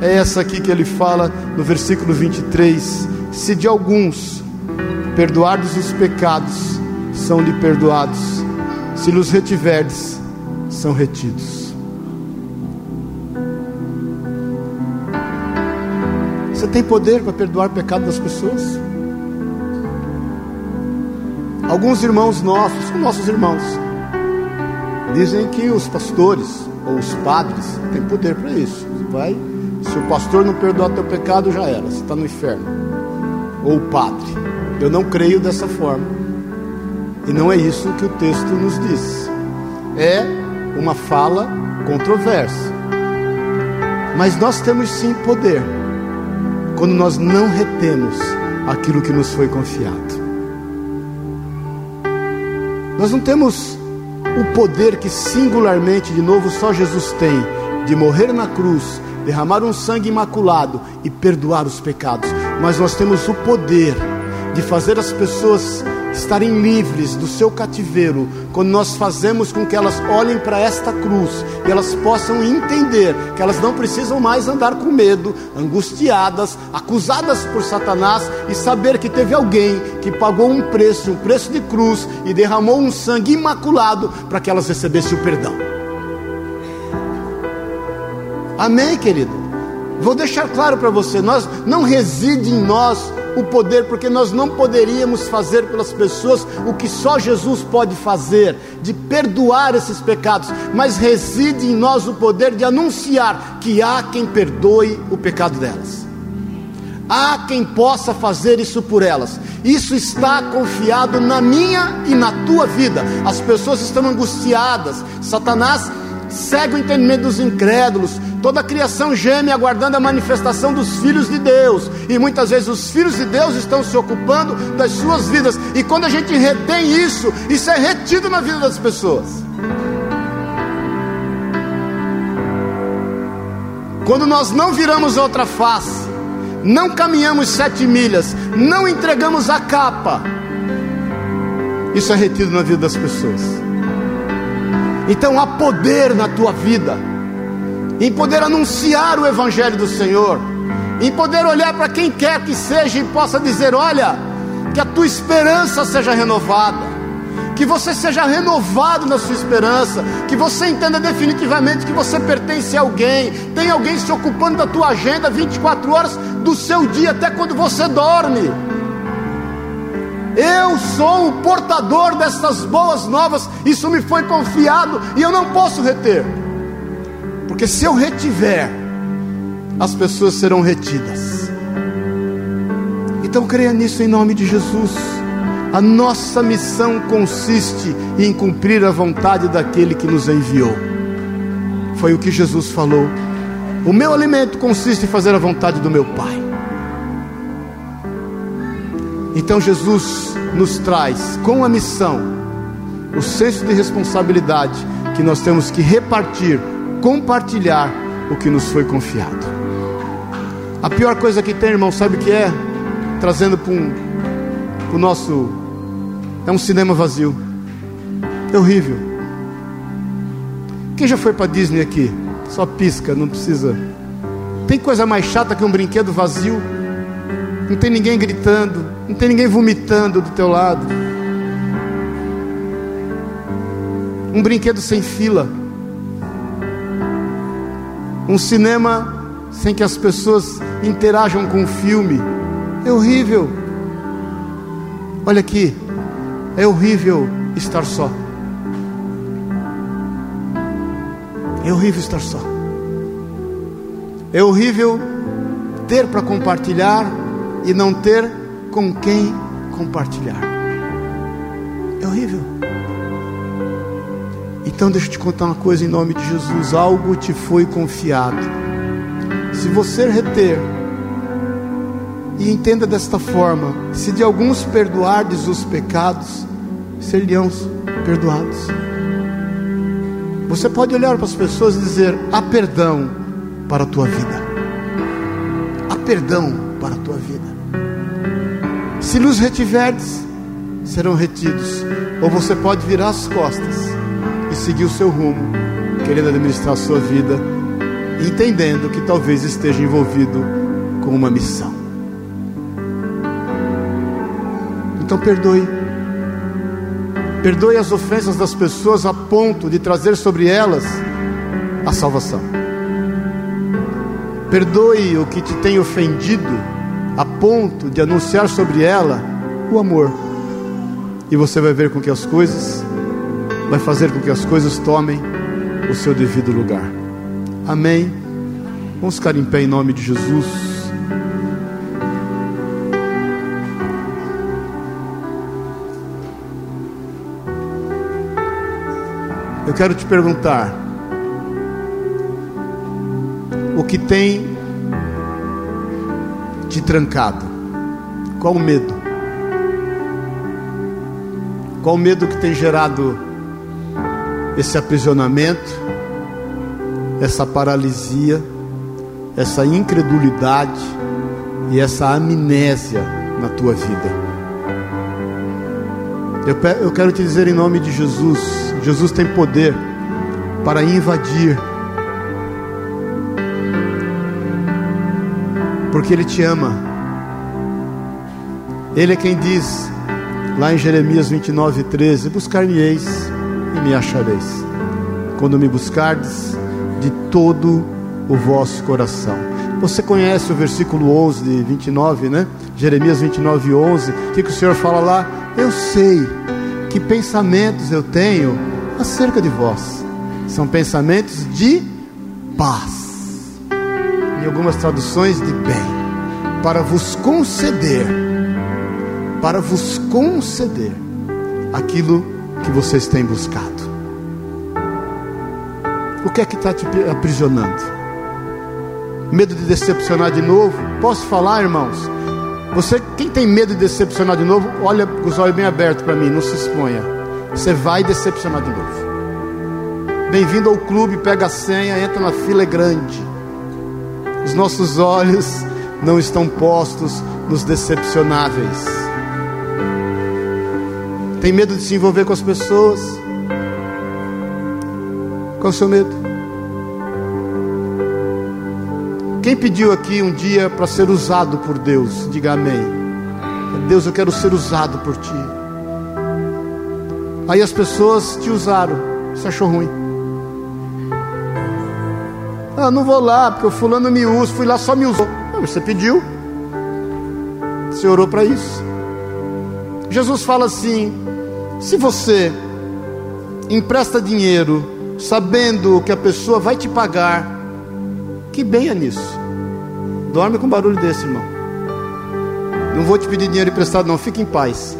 é essa aqui que ele fala no versículo 23: Se de alguns perdoardes os pecados, são-lhe perdoados, se los retiverdes, são retidos. Você tem poder para perdoar o pecado das pessoas? Alguns irmãos nossos, nossos irmãos, Dizem que os pastores ou os padres têm poder para isso. Vai, se o pastor não perdoar teu pecado, já era, você está no inferno. Ou o padre. Eu não creio dessa forma. E não é isso que o texto nos diz. É uma fala controversa. Mas nós temos sim poder quando nós não retemos aquilo que nos foi confiado. Nós não temos o poder que singularmente, de novo, só Jesus tem, de morrer na cruz, derramar um sangue imaculado e perdoar os pecados. Mas nós temos o poder de fazer as pessoas estarem livres do seu cativeiro, quando nós fazemos com que elas olhem para esta cruz e elas possam entender que elas não precisam mais andar com medo, angustiadas, acusadas por Satanás e saber que teve alguém que pagou um preço, um preço de cruz e derramou um sangue imaculado para que elas recebessem o perdão. Amém, querido? Vou deixar claro para você: nós não reside em nós o poder, porque nós não poderíamos fazer pelas pessoas o que só Jesus pode fazer, de perdoar esses pecados, mas reside em nós o poder de anunciar que há quem perdoe o pecado delas. Há quem possa fazer isso por elas. Isso está confiado na minha e na tua vida. As pessoas estão angustiadas. Satanás cega o entendimento dos incrédulos, Toda a criação geme aguardando a manifestação dos filhos de Deus. E muitas vezes os filhos de Deus estão se ocupando das suas vidas. E quando a gente retém isso, isso é retido na vida das pessoas. Quando nós não viramos outra face, não caminhamos sete milhas, não entregamos a capa, isso é retido na vida das pessoas. Então há poder na tua vida, em poder anunciar o Evangelho do Senhor, em poder olhar para quem quer que seja e possa dizer: Olha, que a tua esperança seja renovada que você seja renovado na sua esperança, que você entenda definitivamente que você pertence a alguém, tem alguém se ocupando da tua agenda 24 horas do seu dia, até quando você dorme. Eu sou o portador dessas boas novas, isso me foi confiado e eu não posso reter, porque se eu retiver, as pessoas serão retidas. Então creia nisso em nome de Jesus. A nossa missão consiste em cumprir a vontade daquele que nos enviou. Foi o que Jesus falou. O meu alimento consiste em fazer a vontade do meu Pai. Então Jesus nos traz com a missão o senso de responsabilidade que nós temos que repartir, compartilhar o que nos foi confiado. A pior coisa que tem, irmão, sabe o que é? Trazendo para um, o nosso é um cinema vazio. É horrível. Quem já foi para Disney aqui? Só pisca, não precisa. Tem coisa mais chata que um brinquedo vazio? Não tem ninguém gritando, não tem ninguém vomitando do teu lado. Um brinquedo sem fila. Um cinema sem que as pessoas interajam com o filme. É horrível. Olha aqui, é horrível estar só. É horrível estar só. É horrível ter para compartilhar e não ter com quem compartilhar. É horrível. Então deixa eu te contar uma coisa em nome de Jesus, algo te foi confiado. Se você reter e entenda desta forma: se de alguns perdoardes os pecados, seriam perdoados. Você pode olhar para as pessoas e dizer: há perdão para a tua vida. Há perdão Se nos retiverdes, serão retidos. Ou você pode virar as costas e seguir o seu rumo, querendo administrar a sua vida, entendendo que talvez esteja envolvido com uma missão. Então perdoe. Perdoe as ofensas das pessoas a ponto de trazer sobre elas a salvação. Perdoe o que te tem ofendido a ponto de anunciar sobre ela o amor. E você vai ver com que as coisas vai fazer com que as coisas tomem o seu devido lugar. Amém. Vamos ficar em pé em nome de Jesus. Eu quero te perguntar: o que tem te trancado? Qual o medo? Qual o medo que tem gerado esse aprisionamento, essa paralisia, essa incredulidade e essa amnésia na tua vida? Eu, eu quero te dizer em nome de Jesus Jesus tem poder para invadir, porque Ele te ama. Ele é quem diz, lá em Jeremias 29, 13: Buscar-me-eis e me achareis, quando me buscardes de todo o vosso coração. Você conhece o versículo 11 de 29, né? Jeremias 29, 11. O que, que o Senhor fala lá? Eu sei que pensamentos eu tenho acerca de vós. São pensamentos de paz. Em algumas traduções de bem. Para vos conceder, para vos conceder aquilo que vocês têm buscado. O que é que está te aprisionando? Medo de decepcionar de novo? Posso falar, irmãos? Você, quem tem medo de decepcionar de novo, olha com os olhos bem abertos para mim, não se exponha. Você vai decepcionar de novo. Bem-vindo ao clube, pega a senha, entra na fila é grande. Os nossos olhos não estão postos nos decepcionáveis. Tem medo de se envolver com as pessoas? Qual é o seu medo? Quem pediu aqui um dia para ser usado por Deus? Diga amém. Deus, eu quero ser usado por ti. Aí as pessoas te usaram. Você achou ruim? Ah, não vou lá, porque o fulano me usa, fui lá só me usou. Você pediu. Você orou para isso. Jesus fala assim: se você empresta dinheiro sabendo que a pessoa vai te pagar, que bem é nisso. Dorme com barulho desse, irmão. Não vou te pedir dinheiro emprestado, não, fique em paz.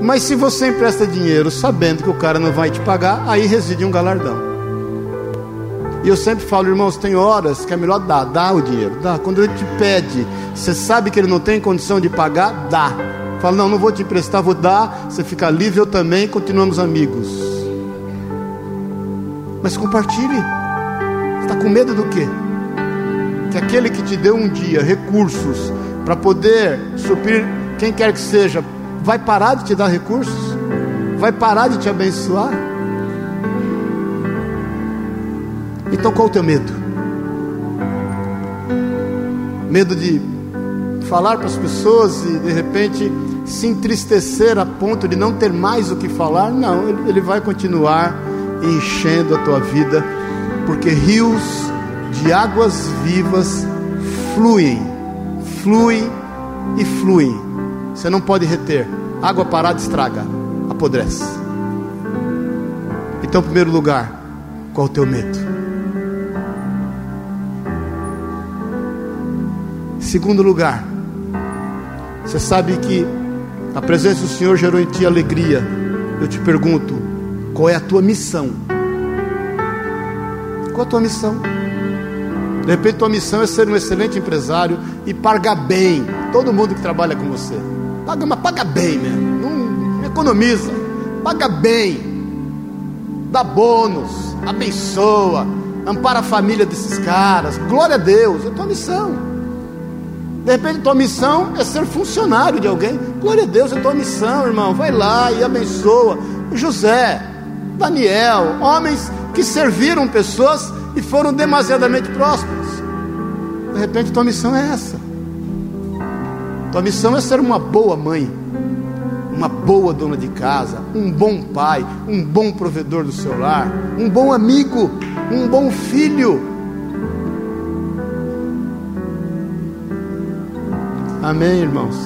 Mas se você empresta dinheiro sabendo que o cara não vai te pagar, aí reside um galardão. E eu sempre falo, irmãos, tem horas que é melhor dar, dá o dinheiro, dá. Quando ele te pede, você sabe que ele não tem condição de pagar, dá. Fala, não, não vou te emprestar, vou dar, você fica livre, eu também, continuamos amigos. Mas compartilhe. Está com medo do quê? Que aquele que te deu um dia recursos para poder suprir quem quer que seja, vai parar de te dar recursos? Vai parar de te abençoar? Então qual o teu medo? Medo de falar para as pessoas e de repente se entristecer a ponto de não ter mais o que falar? Não, ele vai continuar enchendo a tua vida, porque rios de águas vivas fluem, fluem e fluem. Você não pode reter. Água parada estraga, apodrece. Então, em primeiro lugar, qual o teu medo? Segundo lugar, você sabe que a presença do Senhor gerou em ti alegria. Eu te pergunto, qual é a tua missão? Qual a tua missão? De repente, tua missão é ser um excelente empresário e pagar bem todo mundo que trabalha com você. Paga, mas paga bem mesmo. Não economiza. Paga bem. Dá bônus. Abençoa. Ampara a família desses caras. Glória a Deus. É tua missão. De repente, tua missão é ser funcionário de alguém. Glória a Deus, é tua missão, irmão. Vai lá e abençoa. José, Daniel, homens que serviram pessoas e foram demasiadamente prósperos. De repente, tua missão é essa. Tua missão é ser uma boa mãe, uma boa dona de casa, um bom pai, um bom provedor do seu lar, um bom amigo, um bom filho Amém, irmãos?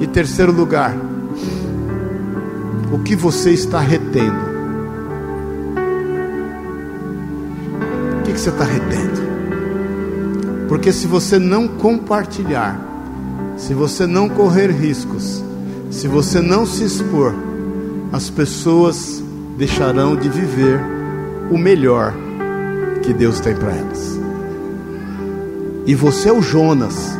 E terceiro lugar, o que você está retendo? O que, você está retendo? Porque se você não compartilhar, se você não correr riscos, se você não se expor, as pessoas deixarão de viver o melhor que Deus tem para elas. E você é o Jonas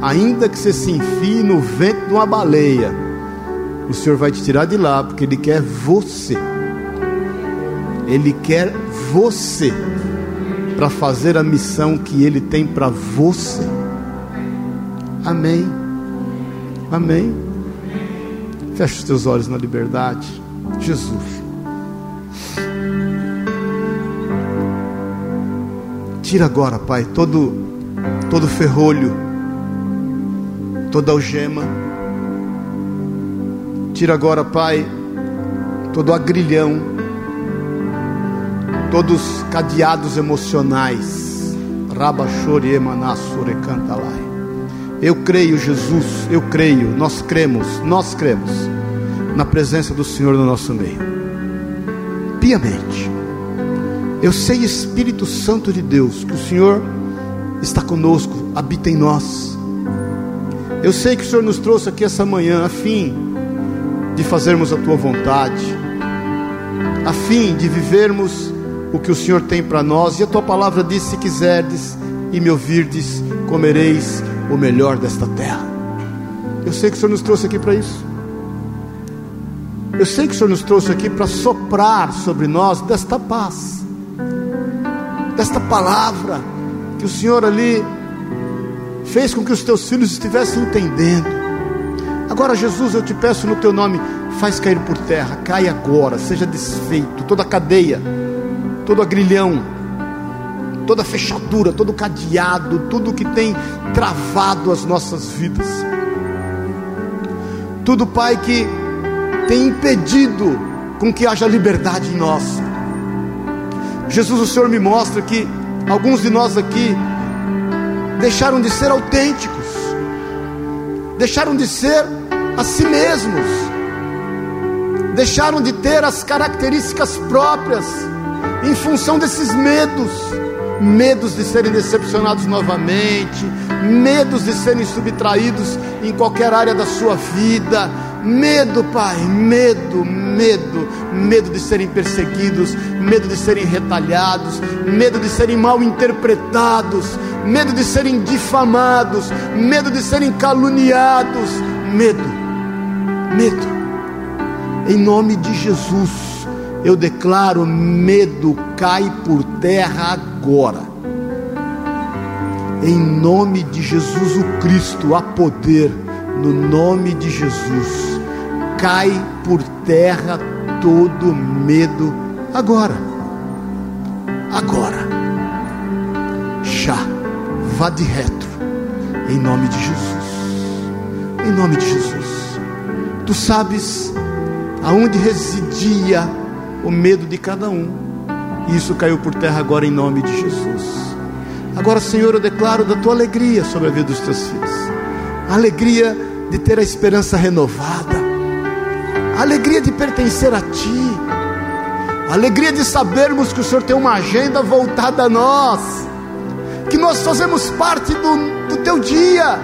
ainda que você se enfie no vento de uma baleia, o Senhor vai te tirar de lá, porque Ele quer você. Ele quer você para fazer a missão que Ele tem para você. Amém. Amém. Feche os teus olhos na liberdade. Jesus. Tira agora, Pai, todo todo ferrolho toda algema. Tira agora, Pai, todo agrilhão, todos os cadeados emocionais. Eu creio, Jesus, eu creio, nós cremos, nós cremos na presença do Senhor no nosso meio. Piamente. Eu sei, Espírito Santo de Deus, que o Senhor está conosco, habita em nós eu sei que o Senhor nos trouxe aqui essa manhã a fim de fazermos a tua vontade, a fim de vivermos o que o Senhor tem para nós. E a tua palavra diz: se quiserdes e me ouvirdes, comereis o melhor desta terra. Eu sei que o Senhor nos trouxe aqui para isso. Eu sei que o Senhor nos trouxe aqui para soprar sobre nós desta paz, desta palavra que o Senhor ali fez com que os teus filhos estivessem entendendo. Agora, Jesus, eu te peço no teu nome, faz cair por terra, cai agora, seja desfeito toda a cadeia, todo agrilhão, toda fechadura, todo cadeado, tudo que tem travado as nossas vidas. Tudo, Pai, que tem impedido com que haja liberdade em nós. Jesus, o Senhor me mostra que alguns de nós aqui deixaram de ser autênticos, deixaram de ser a si mesmos, deixaram de ter as características próprias em função desses medos medos de serem decepcionados novamente, medos de serem subtraídos em qualquer área da sua vida, medo, Pai, medo, medo, medo de serem perseguidos, medo de serem retalhados, medo de serem mal interpretados, medo de serem difamados, medo de serem caluniados, medo, medo. Em nome de Jesus, eu declaro: medo cai por terra agora. Em nome de Jesus o Cristo, há poder, no nome de Jesus, cai por terra todo medo agora. Agora. Já, vá de retro, em nome de Jesus. Em nome de Jesus. Tu sabes aonde residia o medo de cada um. Isso caiu por terra agora em nome de Jesus. Agora, Senhor, eu declaro da tua alegria sobre a vida dos teus filhos. A alegria de ter a esperança renovada. Alegria de pertencer a ti. Alegria de sabermos que o Senhor tem uma agenda voltada a nós. Que nós fazemos parte do, do teu dia.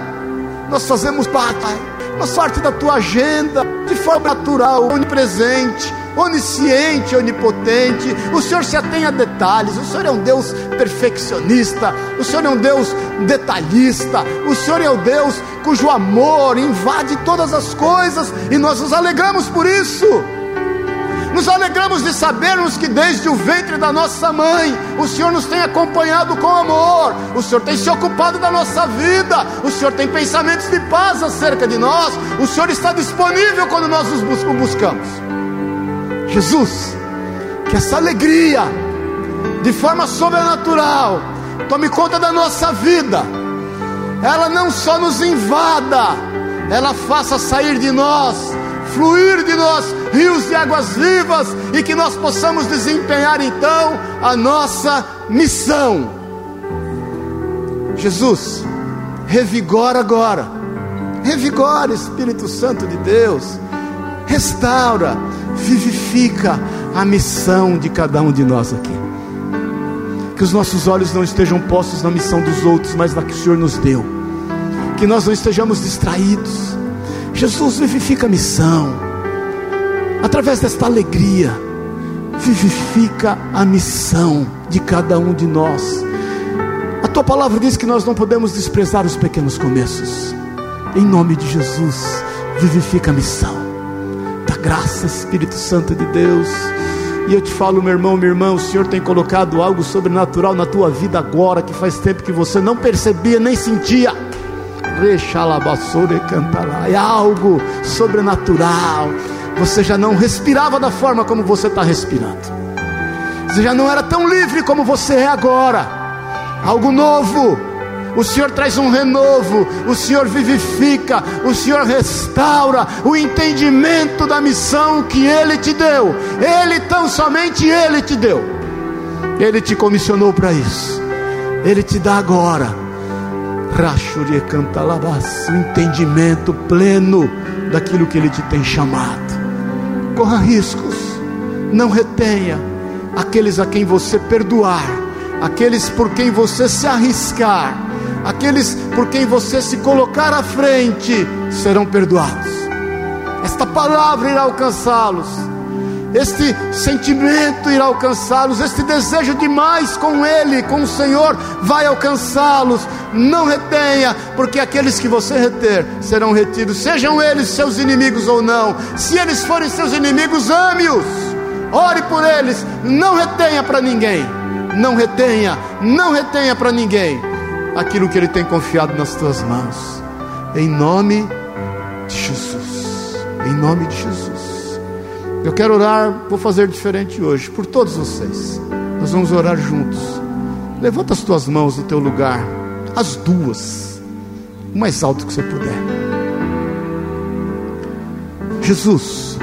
Nós fazemos parte, nós parte da tua agenda de forma natural, onipresente onisciente, onipotente. O Senhor se atém a detalhes. O Senhor é um Deus perfeccionista. O Senhor é um Deus detalhista. O Senhor é o Deus cujo amor invade todas as coisas e nós nos alegramos por isso. Nos alegramos de sabermos que desde o ventre da nossa mãe, o Senhor nos tem acompanhado com amor, o Senhor tem se ocupado da nossa vida, o Senhor tem pensamentos de paz acerca de nós, o Senhor está disponível quando nós os buscamos. Jesus, que essa alegria, de forma sobrenatural, tome conta da nossa vida, ela não só nos invada, ela faça sair de nós, fluir de nós rios de águas vivas e que nós possamos desempenhar então a nossa missão. Jesus, revigora agora, revigora Espírito Santo de Deus, restaura, vivifica a missão de cada um de nós aqui. Que os nossos olhos não estejam postos na missão dos outros, mas na que o Senhor nos deu. Que nós não estejamos distraídos. Jesus vivifica a missão. Através desta alegria, vivifica a missão de cada um de nós. A tua palavra diz que nós não podemos desprezar os pequenos começos. Em nome de Jesus, vivifica a missão graça, Espírito Santo de Deus. E eu te falo, meu irmão, minha irmã, o Senhor tem colocado algo sobrenatural na tua vida agora, que faz tempo que você não percebia nem sentia. É algo sobrenatural. Você já não respirava da forma como você está respirando. Você já não era tão livre como você é agora. Algo novo o Senhor traz um renovo, o Senhor vivifica, o Senhor restaura o entendimento da missão que Ele te deu. Ele, tão somente Ele te deu. Ele te comissionou para isso. Ele te dá agora. Rachurie canta o entendimento pleno daquilo que Ele te tem chamado. Corra riscos, não retenha aqueles a quem você perdoar, aqueles por quem você se arriscar aqueles por quem você se colocar à frente serão perdoados. Esta palavra irá alcançá-los. este sentimento irá alcançá-los, este desejo de mais com Ele, com o Senhor, vai alcançá-los. Não retenha, porque aqueles que você reter serão retidos, sejam eles seus inimigos ou não. Se eles forem seus inimigos, ame-os, ore por eles, não retenha para ninguém, não retenha, não retenha para ninguém aquilo que Ele tem confiado nas tuas mãos, em nome de Jesus, em nome de Jesus. Eu quero orar, vou fazer diferente hoje, por todos vocês. Nós vamos orar juntos. Levanta as tuas mãos no teu lugar, as duas, o mais alto que você puder. Jesus,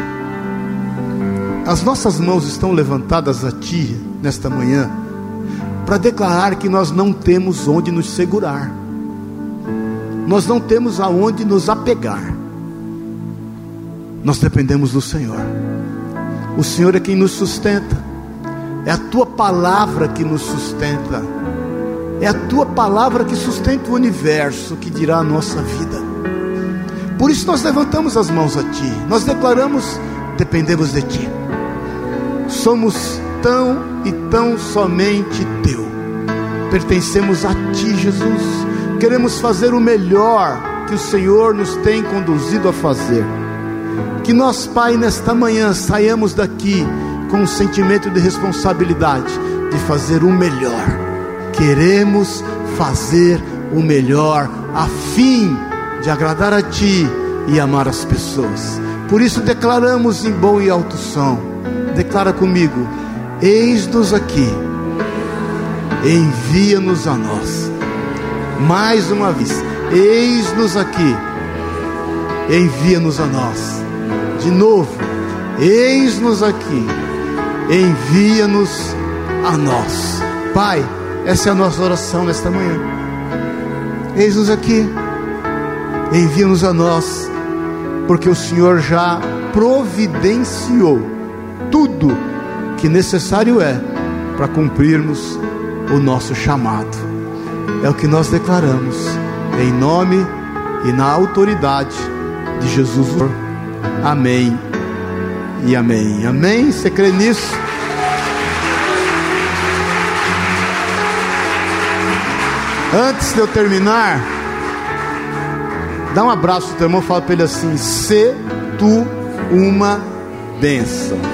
as nossas mãos estão levantadas a Ti nesta manhã, para declarar que nós não temos onde nos segurar, nós não temos aonde nos apegar, nós dependemos do Senhor. O Senhor é quem nos sustenta. É a tua palavra que nos sustenta. É a tua palavra que sustenta o universo, que dirá a nossa vida. Por isso nós levantamos as mãos a ti. Nós declaramos: dependemos de ti. Somos tão e tão somente teu. Pertencemos a ti, Jesus. Queremos fazer o melhor que o Senhor nos tem conduzido a fazer. Que nós, Pai, nesta manhã saiamos daqui com um sentimento de responsabilidade de fazer o melhor. Queremos fazer o melhor a fim de agradar a Ti e amar as pessoas. Por isso declaramos em bom e alto som. Declara comigo: Eis-nos aqui. Envia-nos a nós. Mais uma vez, eis-nos aqui. Envia-nos a nós de novo, eis-nos aqui, envia-nos a nós. Pai, essa é a nossa oração nesta manhã. Eis-nos aqui, envia-nos a nós, porque o Senhor já providenciou tudo que necessário é para cumprirmos o nosso chamado. É o que nós declaramos, em nome e na autoridade de Jesus. Amém e amém. Amém? Você crê nisso? Antes de eu terminar, dá um abraço ao teu irmão, fala para ele assim: "Se tu uma bênção".